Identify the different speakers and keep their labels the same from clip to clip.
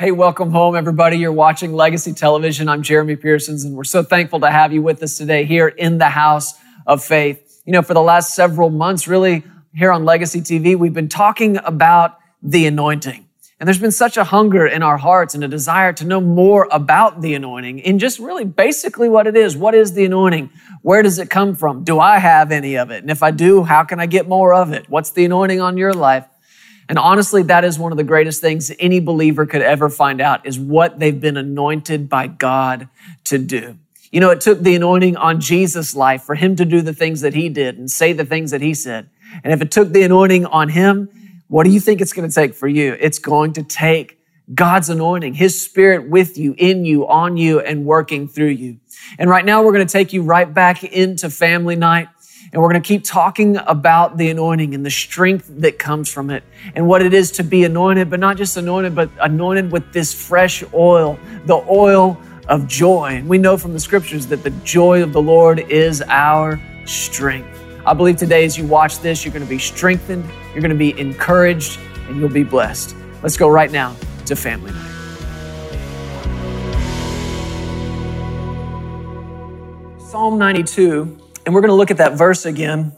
Speaker 1: Hey, welcome home, everybody. You're watching Legacy Television. I'm Jeremy Pearsons, and we're so thankful to have you with us today here in the house of faith. You know, for the last several months, really, here on Legacy TV, we've been talking about the anointing. And there's been such a hunger in our hearts and a desire to know more about the anointing and just really basically what it is. What is the anointing? Where does it come from? Do I have any of it? And if I do, how can I get more of it? What's the anointing on your life? And honestly, that is one of the greatest things any believer could ever find out is what they've been anointed by God to do. You know, it took the anointing on Jesus' life for him to do the things that he did and say the things that he said. And if it took the anointing on him, what do you think it's going to take for you? It's going to take God's anointing, His Spirit with you, in you, on you, and working through you. And right now, we're going to take you right back into family night. And we're going to keep talking about the anointing and the strength that comes from it and what it is to be anointed, but not just anointed, but anointed with this fresh oil, the oil of joy. And we know from the scriptures that the joy of the Lord is our strength. I believe today, as you watch this, you're going to be strengthened, you're going to be encouraged, and you'll be blessed. Let's go right now to Family Night. Psalm 92 and we're going to look at that verse again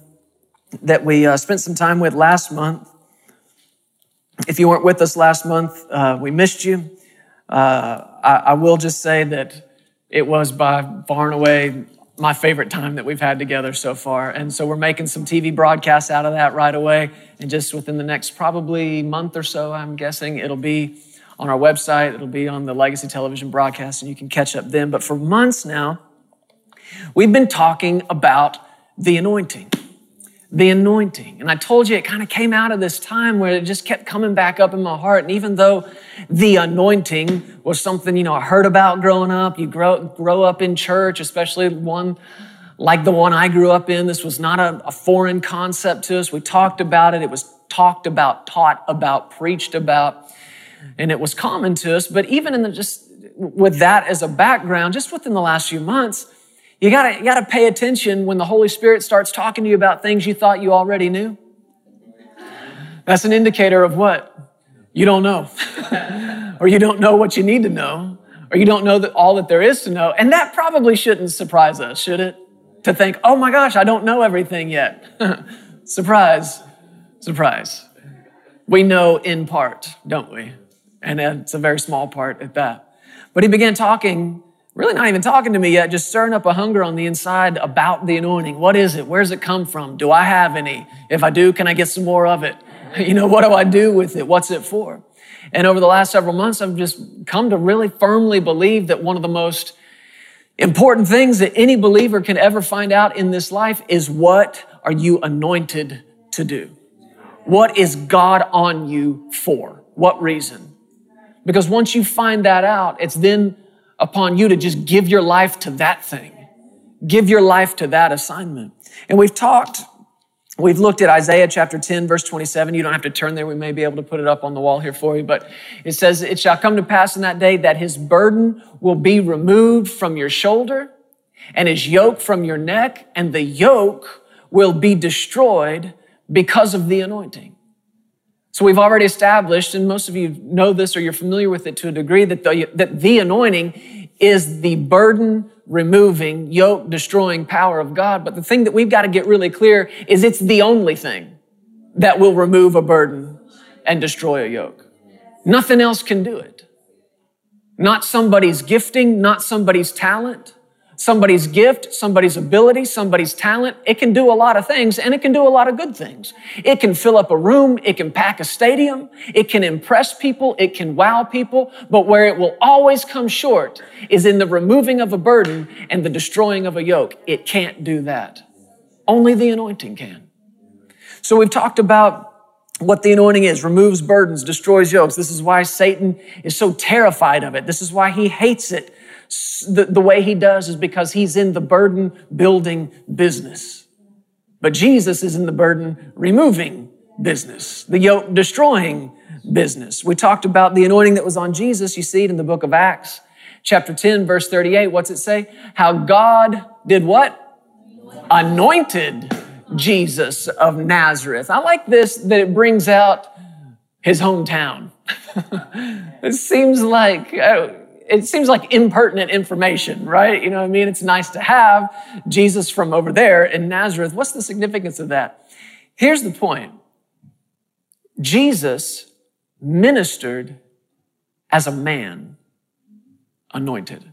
Speaker 1: that we uh, spent some time with last month. If you weren't with us last month, uh, we missed you. Uh, I, I, will just say that it was by far and away my favorite time that we've had together so far. And so we're making some TV broadcasts out of that right away. And just within the next probably month or so, I'm guessing it'll be on our website, it'll be on the Legacy Television broadcast, and you can catch up then. But for months now, We've been talking about the anointing. The anointing. And I told you it kind of came out of this time where it just kept coming back up in my heart. And even though the anointing was something, you know, I heard about growing up, you grow, grow up in church, especially one like the one I grew up in. This was not a, a foreign concept to us. We talked about it. It was talked about, taught about, preached about, and it was common to us. But even in the just with that as a background, just within the last few months, you gotta, you gotta pay attention when the Holy Spirit starts talking to you about things you thought you already knew. That's an indicator of what? You don't know. or you don't know what you need to know. Or you don't know that all that there is to know. And that probably shouldn't surprise us, should it? To think, oh my gosh, I don't know everything yet. surprise, surprise. We know in part, don't we? And it's a very small part at that. But he began talking really not even talking to me yet, just stirring up a hunger on the inside about the anointing. What is it? Where's it come from? Do I have any? If I do, can I get some more of it? You know, what do I do with it? What's it for? And over the last several months, I've just come to really firmly believe that one of the most important things that any believer can ever find out in this life is what are you anointed to do? What is God on you for? What reason? Because once you find that out, it's then upon you to just give your life to that thing. Give your life to that assignment. And we've talked, we've looked at Isaiah chapter 10, verse 27. You don't have to turn there. We may be able to put it up on the wall here for you. But it says, It shall come to pass in that day that his burden will be removed from your shoulder and his yoke from your neck, and the yoke will be destroyed because of the anointing. So we've already established, and most of you know this or you're familiar with it to a degree, that the, that the anointing is the burden removing, yoke destroying power of God. But the thing that we've got to get really clear is it's the only thing that will remove a burden and destroy a yoke. Nothing else can do it. Not somebody's gifting, not somebody's talent somebody's gift, somebody's ability, somebody's talent. It can do a lot of things and it can do a lot of good things. It can fill up a room. It can pack a stadium. It can impress people. It can wow people. But where it will always come short is in the removing of a burden and the destroying of a yoke. It can't do that. Only the anointing can. So we've talked about what the anointing is removes burdens, destroys yokes. This is why Satan is so terrified of it. This is why he hates it the, the way he does is because he's in the burden building business. But Jesus is in the burden removing business, the yoke destroying business. We talked about the anointing that was on Jesus. You see it in the book of Acts, chapter 10, verse 38. What's it say? How God did what? Anointed Jesus of Nazareth. I like this that it brings out his hometown. it seems like uh, it seems like impertinent information, right? You know what I mean? It's nice to have Jesus from over there in Nazareth. What's the significance of that? Here's the point. Jesus ministered as a man anointed.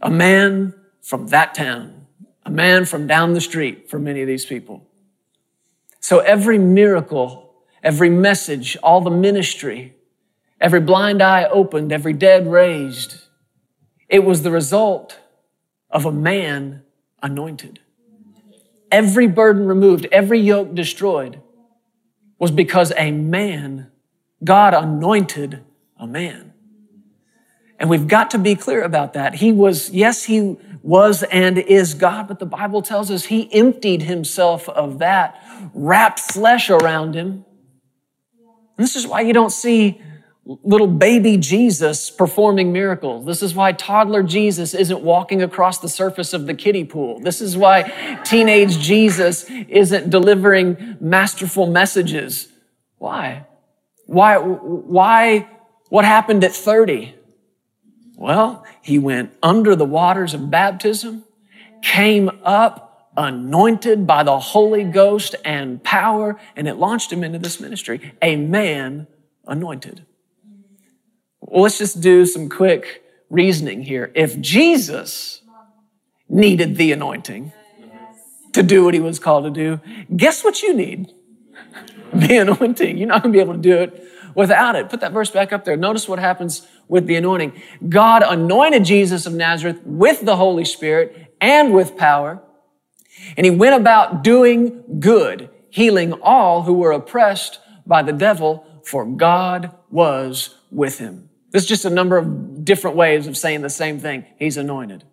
Speaker 1: A man from that town, a man from down the street for many of these people. So every miracle, every message, all the ministry, every blind eye opened, every dead raised, it was the result of a man anointed. Every burden removed, every yoke destroyed was because a man, God anointed a man. And we've got to be clear about that. He was, yes, he was and is God, but the Bible tells us he emptied himself of that, wrapped flesh around him. And this is why you don't see little baby Jesus performing miracles. This is why toddler Jesus isn't walking across the surface of the kiddie pool. This is why teenage Jesus isn't delivering masterful messages. Why? Why, why, what happened at 30? Well, he went under the waters of baptism, came up anointed by the Holy Ghost and power, and it launched him into this ministry. A man anointed. Well, let's just do some quick reasoning here. If Jesus needed the anointing to do what he was called to do, guess what you need? The anointing. You're not going to be able to do it without it. Put that verse back up there. Notice what happens with the anointing. God anointed Jesus of Nazareth with the Holy Spirit and with power, and he went about doing good, healing all who were oppressed by the devil, for God was with him. There's just a number of different ways of saying the same thing. He's anointed.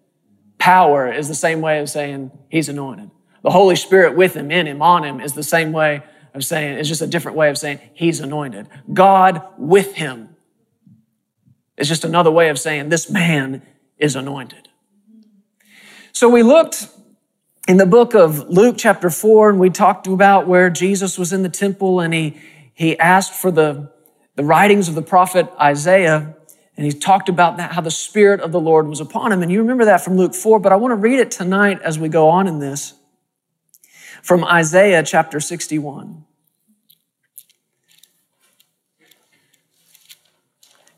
Speaker 1: Power is the same way of saying he's anointed. The Holy Spirit with him, in him, on him is the same way of saying, it's just a different way of saying he's anointed. God with him is just another way of saying this man is anointed. So we looked in the book of Luke chapter 4 and we talked about where Jesus was in the temple and he, he asked for the the writings of the prophet Isaiah, and he talked about that, how the Spirit of the Lord was upon him. And you remember that from Luke 4, but I want to read it tonight as we go on in this from Isaiah chapter 61.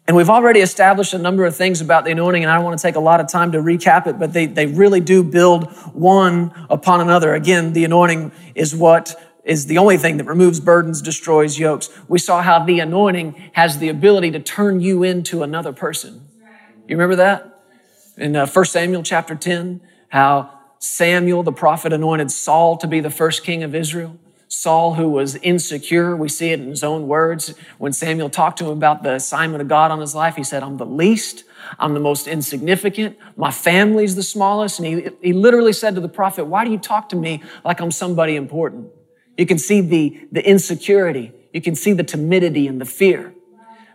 Speaker 1: And we've already established a number of things about the anointing, and I don't want to take a lot of time to recap it, but they, they really do build one upon another. Again, the anointing is what is the only thing that removes burdens, destroys yokes. We saw how the anointing has the ability to turn you into another person. You remember that? In uh, 1 Samuel chapter 10, how Samuel, the prophet, anointed Saul to be the first king of Israel. Saul, who was insecure, we see it in his own words. When Samuel talked to him about the assignment of God on his life, he said, I'm the least, I'm the most insignificant, my family's the smallest. And he, he literally said to the prophet, Why do you talk to me like I'm somebody important? You can see the, the insecurity. You can see the timidity and the fear.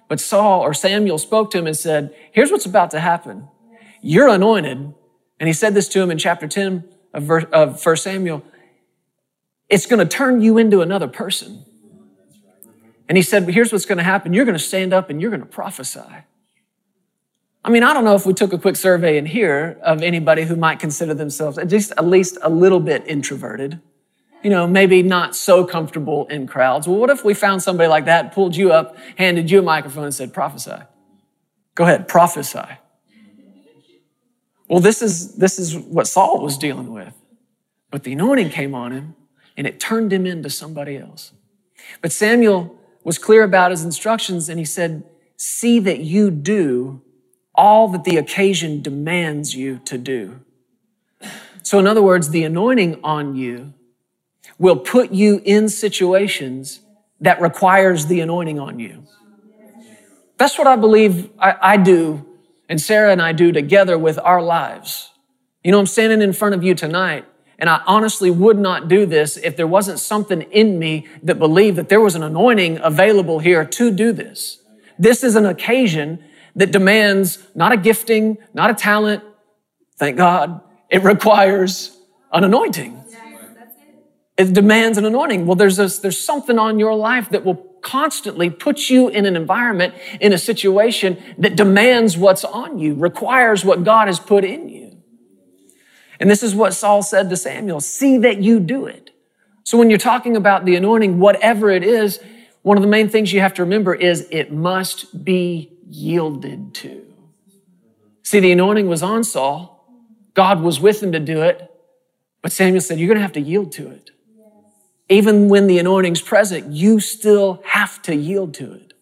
Speaker 1: But Saul or Samuel spoke to him and said, here's what's about to happen. You're anointed. And he said this to him in chapter 10 of, verse, of 1 Samuel. It's going to turn you into another person. And he said, here's what's going to happen. You're going to stand up and you're going to prophesy. I mean, I don't know if we took a quick survey in here of anybody who might consider themselves just at least a little bit introverted you know, maybe not so comfortable in crowds. Well, what if we found somebody like that, pulled you up, handed you a microphone and said, prophesy? Go ahead, prophesy. Well, this is, this is what Saul was dealing with. But the anointing came on him and it turned him into somebody else. But Samuel was clear about his instructions and he said, see that you do all that the occasion demands you to do. So in other words, the anointing on you will put you in situations that requires the anointing on you. That's what I believe I, I, do, and Sarah and I do together with our lives. You know, I'm standing in front of you tonight, and I honestly would not do this if there wasn't something in me that believed that there was an anointing available here to do this. This is an occasion that demands not a gifting, not a talent. Thank God. It requires an anointing. It demands an anointing. Well, there's, this, there's something on your life that will constantly put you in an environment, in a situation that demands what's on you, requires what God has put in you. And this is what Saul said to Samuel, see that you do it. So when you're talking about the anointing, whatever it is, one of the main things you have to remember is it must be yielded to. See, the anointing was on Saul. God was with him to do it. But Samuel said, You're going to have to yield to it. Even when the anointing's present, you still have to yield to it.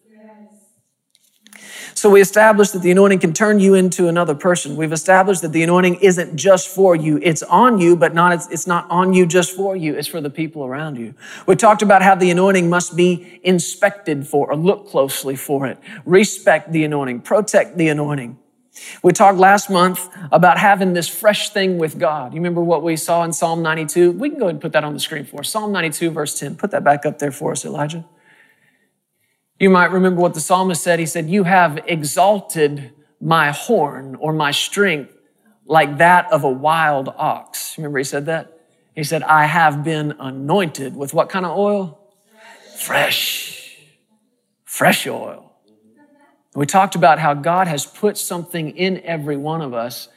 Speaker 1: So we established that the anointing can turn you into another person. We've established that the anointing isn't just for you. It's on you, but not, it's, it's not on you just for you. It's for the people around you. We talked about how the anointing must be inspected for or look closely for it. Respect the anointing. Protect the anointing. We talked last month about having this fresh thing with God. You remember what we saw in Psalm 92? We can go ahead and put that on the screen for us. Psalm 92, verse 10. Put that back up there for us, Elijah. You might remember what the psalmist said. He said, You have exalted my horn or my strength like that of a wild ox. Remember he said that? He said, I have been anointed with what kind of oil? Fresh. Fresh oil. We talked about how God has put something in every one of us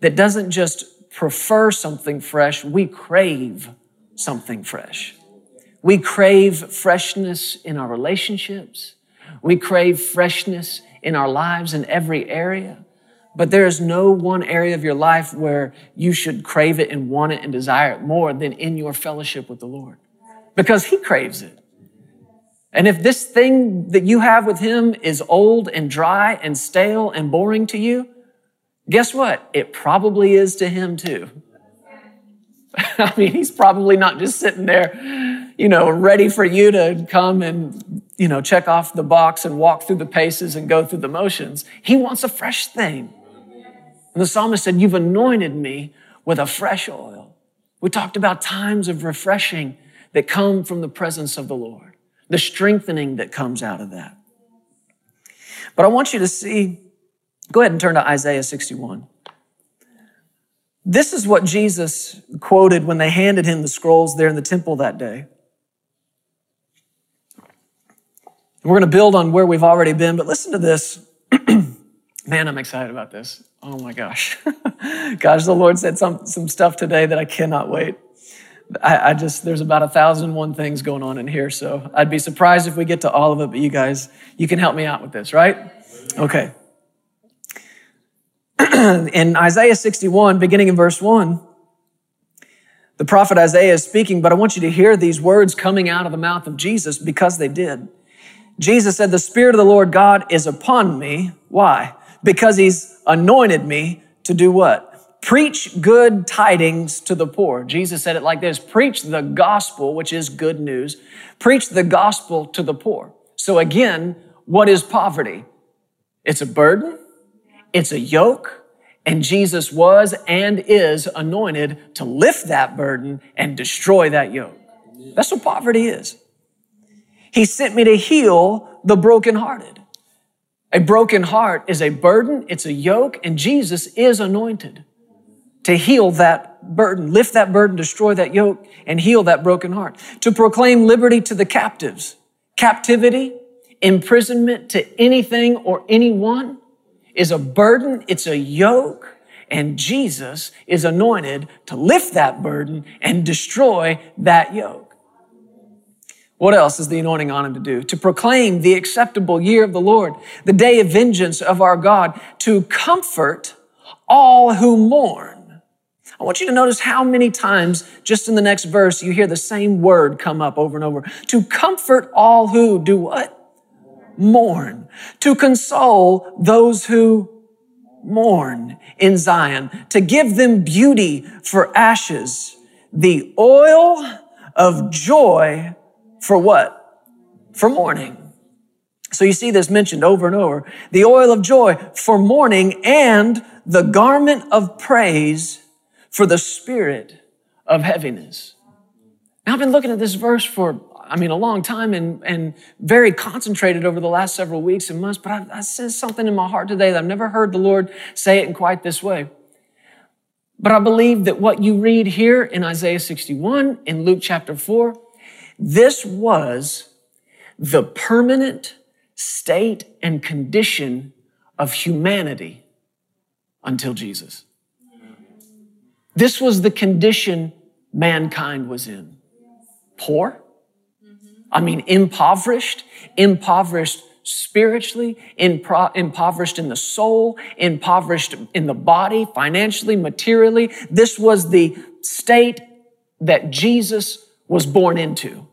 Speaker 1: that doesn't just prefer something fresh, we crave something fresh. We crave freshness in our relationships. We crave freshness in our lives in every area. But there is no one area of your life where you should crave it and want it and desire it more than in your fellowship with the Lord. Because He craves it. And if this thing that you have with Him is old and dry and stale and boring to you, guess what? It probably is to Him too. I mean, He's probably not just sitting there you know, ready for you to come and, you know, check off the box and walk through the paces and go through the motions. He wants a fresh thing. And the psalmist said, You've anointed me with a fresh oil. We talked about times of refreshing that come from the presence of the Lord, the strengthening that comes out of that. But I want you to see, go ahead and turn to Isaiah 61. This is what Jesus quoted when they handed him the scrolls there in the temple that day. We're going to build on where we've already been, but listen to this. Man, I'm excited about this. Oh my gosh. gosh, the Lord said some, some stuff today that I cannot wait. I, I, just, there's about a thousand and one things going on in here, so I'd be surprised if we get to all of it, but you guys, you can help me out with this, right? Okay. in Isaiah 61, beginning in verse 1, the prophet Isaiah is speaking, but I want you to hear these words coming out of the mouth of Jesus because they did. Jesus said, The Spirit of the Lord God is upon me. Why? Because He's anointed me to do what? Preach good tidings to the poor. Jesus said it like this Preach the gospel, which is good news. Preach the gospel to the poor. So again, what is poverty? It's a burden, it's a yoke, and Jesus was and is anointed to lift that burden and destroy that yoke. That's what poverty is. He sent me to heal the brokenhearted. A broken heart is a burden, it's a yoke, and Jesus is anointed to heal that burden, lift that burden, destroy that yoke, and heal that broken heart. To proclaim liberty to the captives. Captivity, imprisonment to anything or anyone is a burden, it's a yoke, and Jesus is anointed to lift that burden and destroy that yoke. What else is the anointing on him to do? To proclaim the acceptable year of the Lord, the day of vengeance of our God, to comfort all who mourn. I want you to notice how many times just in the next verse you hear the same word come up over and over. To comfort all who do what? Mourn. To console those who mourn in Zion. To give them beauty for ashes. The oil of joy for what? For mourning. So you see this mentioned over and over. The oil of joy for mourning and the garment of praise for the spirit of heaviness. Now I've been looking at this verse for, I mean, a long time and, and very concentrated over the last several weeks and months, but I, I sense something in my heart today that I've never heard the Lord say it in quite this way. But I believe that what you read here in Isaiah 61, in Luke chapter 4, this was the permanent state and condition of humanity until Jesus. This was the condition mankind was in. Poor. I mean, impoverished, impoverished spiritually, impro- impoverished in the soul, impoverished in the body, financially, materially. This was the state that Jesus was born into,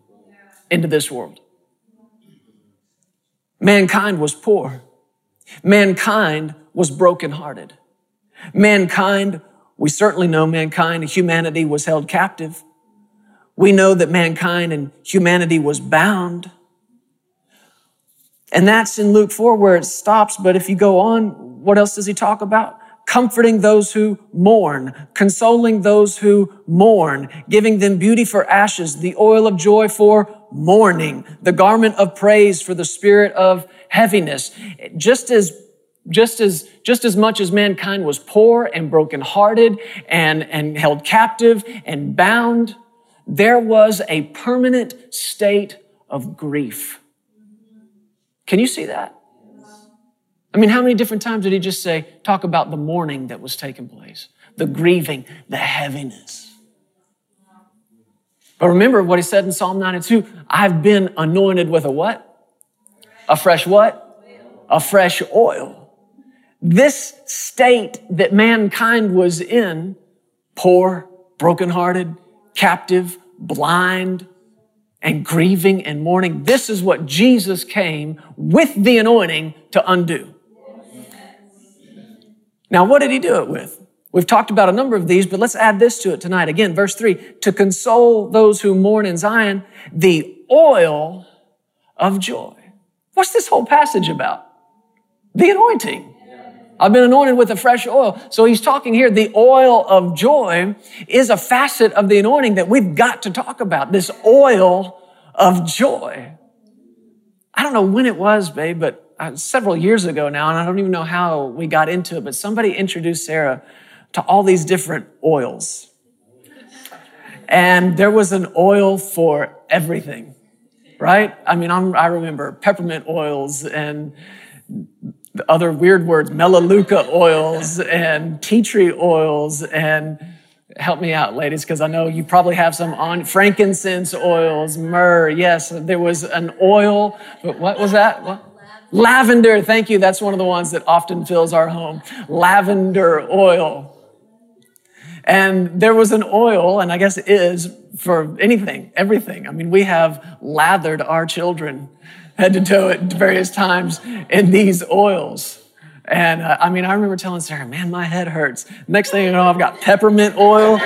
Speaker 1: into this world. Mankind was poor. Mankind was brokenhearted. Mankind, we certainly know mankind, and humanity was held captive. We know that mankind and humanity was bound. And that's in Luke 4 where it stops. But if you go on, what else does he talk about? Comforting those who mourn, consoling those who mourn, giving them beauty for ashes, the oil of joy for mourning, the garment of praise for the spirit of heaviness. Just as just as, just as much as mankind was poor and brokenhearted and, and held captive and bound, there was a permanent state of grief. Can you see that? I mean, how many different times did he just say, talk about the mourning that was taking place, the grieving, the heaviness? But remember what he said in Psalm 92 I've been anointed with a what? A fresh what? A fresh oil. This state that mankind was in, poor, brokenhearted, captive, blind, and grieving and mourning. This is what Jesus came with the anointing to undo. Now, what did he do it with? We've talked about a number of these, but let's add this to it tonight. Again, verse three, to console those who mourn in Zion, the oil of joy. What's this whole passage about? The anointing. I've been anointed with a fresh oil. So he's talking here, the oil of joy is a facet of the anointing that we've got to talk about. This oil of joy. I don't know when it was, babe, but uh, several years ago now, and I don't even know how we got into it, but somebody introduced Sarah to all these different oils. And there was an oil for everything, right? I mean, I'm, i remember peppermint oils and other weird words, melaleuca oils and tea tree oils and help me out, ladies, because I know you probably have some on frankincense oils, myrrh. Yes, there was an oil, but what was that? What? Lavender. Thank you. That's one of the ones that often fills our home. Lavender oil. And there was an oil, and I guess it is for anything, everything. I mean, we have lathered our children head to toe at various times in these oils. And uh, I mean, I remember telling Sarah, man, my head hurts. Next thing you know, I've got peppermint oil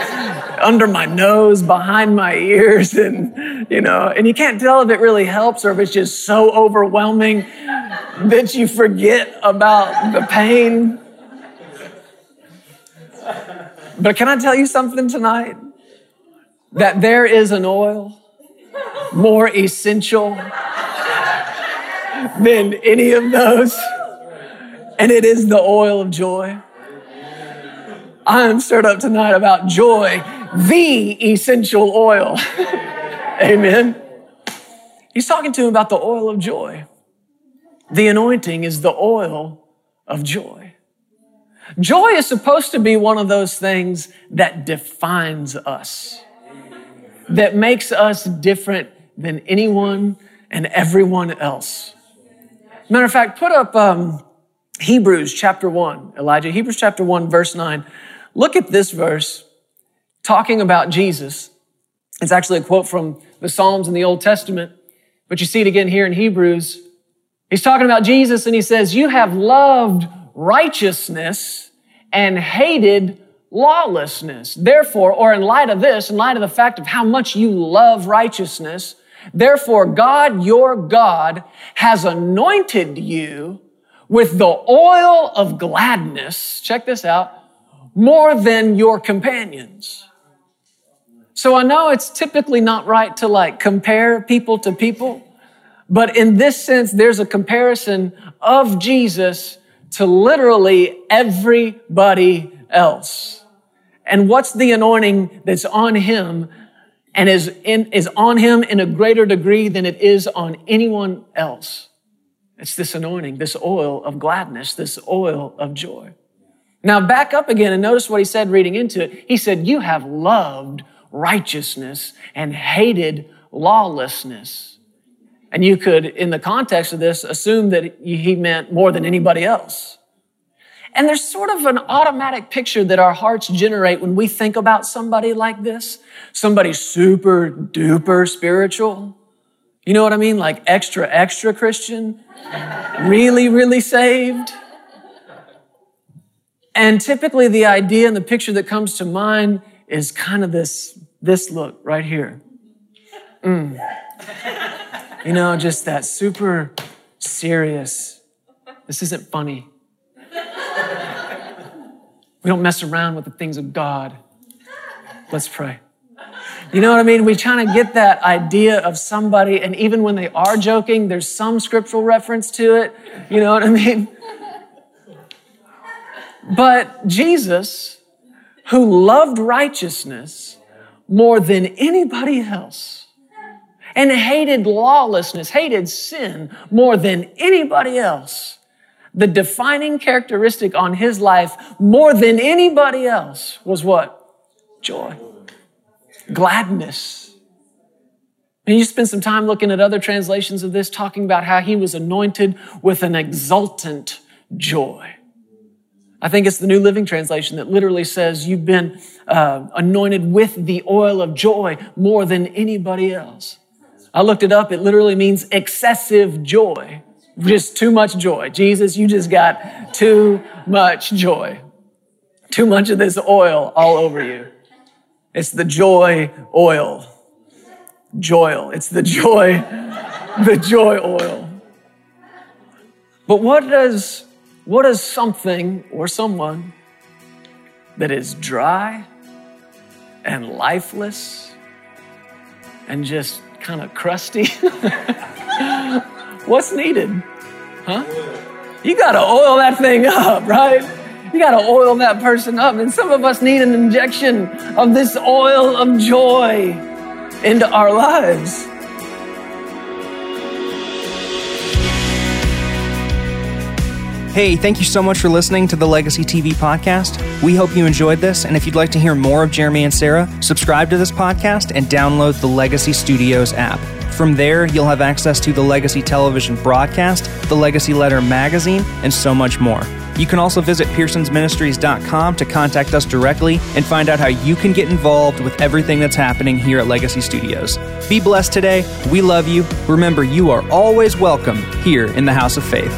Speaker 1: under my nose, behind my ears, and, you know, and you can't tell if it really helps or if it's just so overwhelming that you forget about the pain. But can I tell you something tonight? That there is an oil more essential than any of those. And it is the oil of joy. I am stirred up tonight about joy, the essential oil. Amen. He's talking to him about the oil of joy. The anointing is the oil of joy. Joy is supposed to be one of those things that defines us, that makes us different than anyone and everyone else. Matter of fact, put up um, Hebrews chapter 1, Elijah, Hebrews chapter 1, verse 9. Look at this verse talking about Jesus. It's actually a quote from the Psalms in the Old Testament, but you see it again here in Hebrews. He's talking about Jesus and he says, You have loved righteousness and hated lawlessness. Therefore, or in light of this, in light of the fact of how much you love righteousness, Therefore, God, your God, has anointed you with the oil of gladness. Check this out. More than your companions. So I know it's typically not right to like compare people to people, but in this sense, there's a comparison of Jesus to literally everybody else. And what's the anointing that's on him and is, in, is on him in a greater degree than it is on anyone else. It's this anointing, this oil of gladness, this oil of joy. Now back up again and notice what he said reading into it. He said, you have loved righteousness and hated lawlessness. And you could, in the context of this, assume that he meant more than anybody else. And there's sort of an automatic picture that our hearts generate when we think about somebody like this. Somebody super duper spiritual. You know what I mean? Like extra, extra Christian. really, really saved. And typically the idea and the picture that comes to mind is kind of this, this look right here. Mm. You know, just that super serious. This isn't funny. We don't mess around with the things of God. Let's pray. You know what I mean? We try to get that idea of somebody, and even when they are joking, there's some scriptural reference to it. You know what I mean? But Jesus, who loved righteousness more than anybody else, and hated lawlessness, hated sin more than anybody else, the defining characteristic on his life more than anybody else was what? Joy. Gladness. And you spend some time looking at other translations of this, talking about how he was anointed with an exultant joy. I think it's the New Living Translation that literally says you've been uh, anointed with the oil of joy more than anybody else. I looked it up. It literally means excessive joy. Just too much joy. Jesus, you just got too much joy. Too much of this oil all over you. It's the joy oil. Joy. It's the joy, the joy oil. But what does, what does something or someone that is dry and lifeless and just kind of crusty What's needed? Huh? You got to oil that thing up, right? You got to oil that person up. And some of us need an injection of this oil of joy into our lives.
Speaker 2: Hey, thank you so much for listening to the Legacy TV podcast. We hope you enjoyed this, and if you'd like to hear more of Jeremy and Sarah, subscribe to this podcast and download the Legacy Studios app. From there, you'll have access to the Legacy Television broadcast, the Legacy Letter magazine, and so much more. You can also visit pearsonsministries.com to contact us directly and find out how you can get involved with everything that's happening here at Legacy Studios. Be blessed today. We love you. Remember, you are always welcome here in the House of Faith.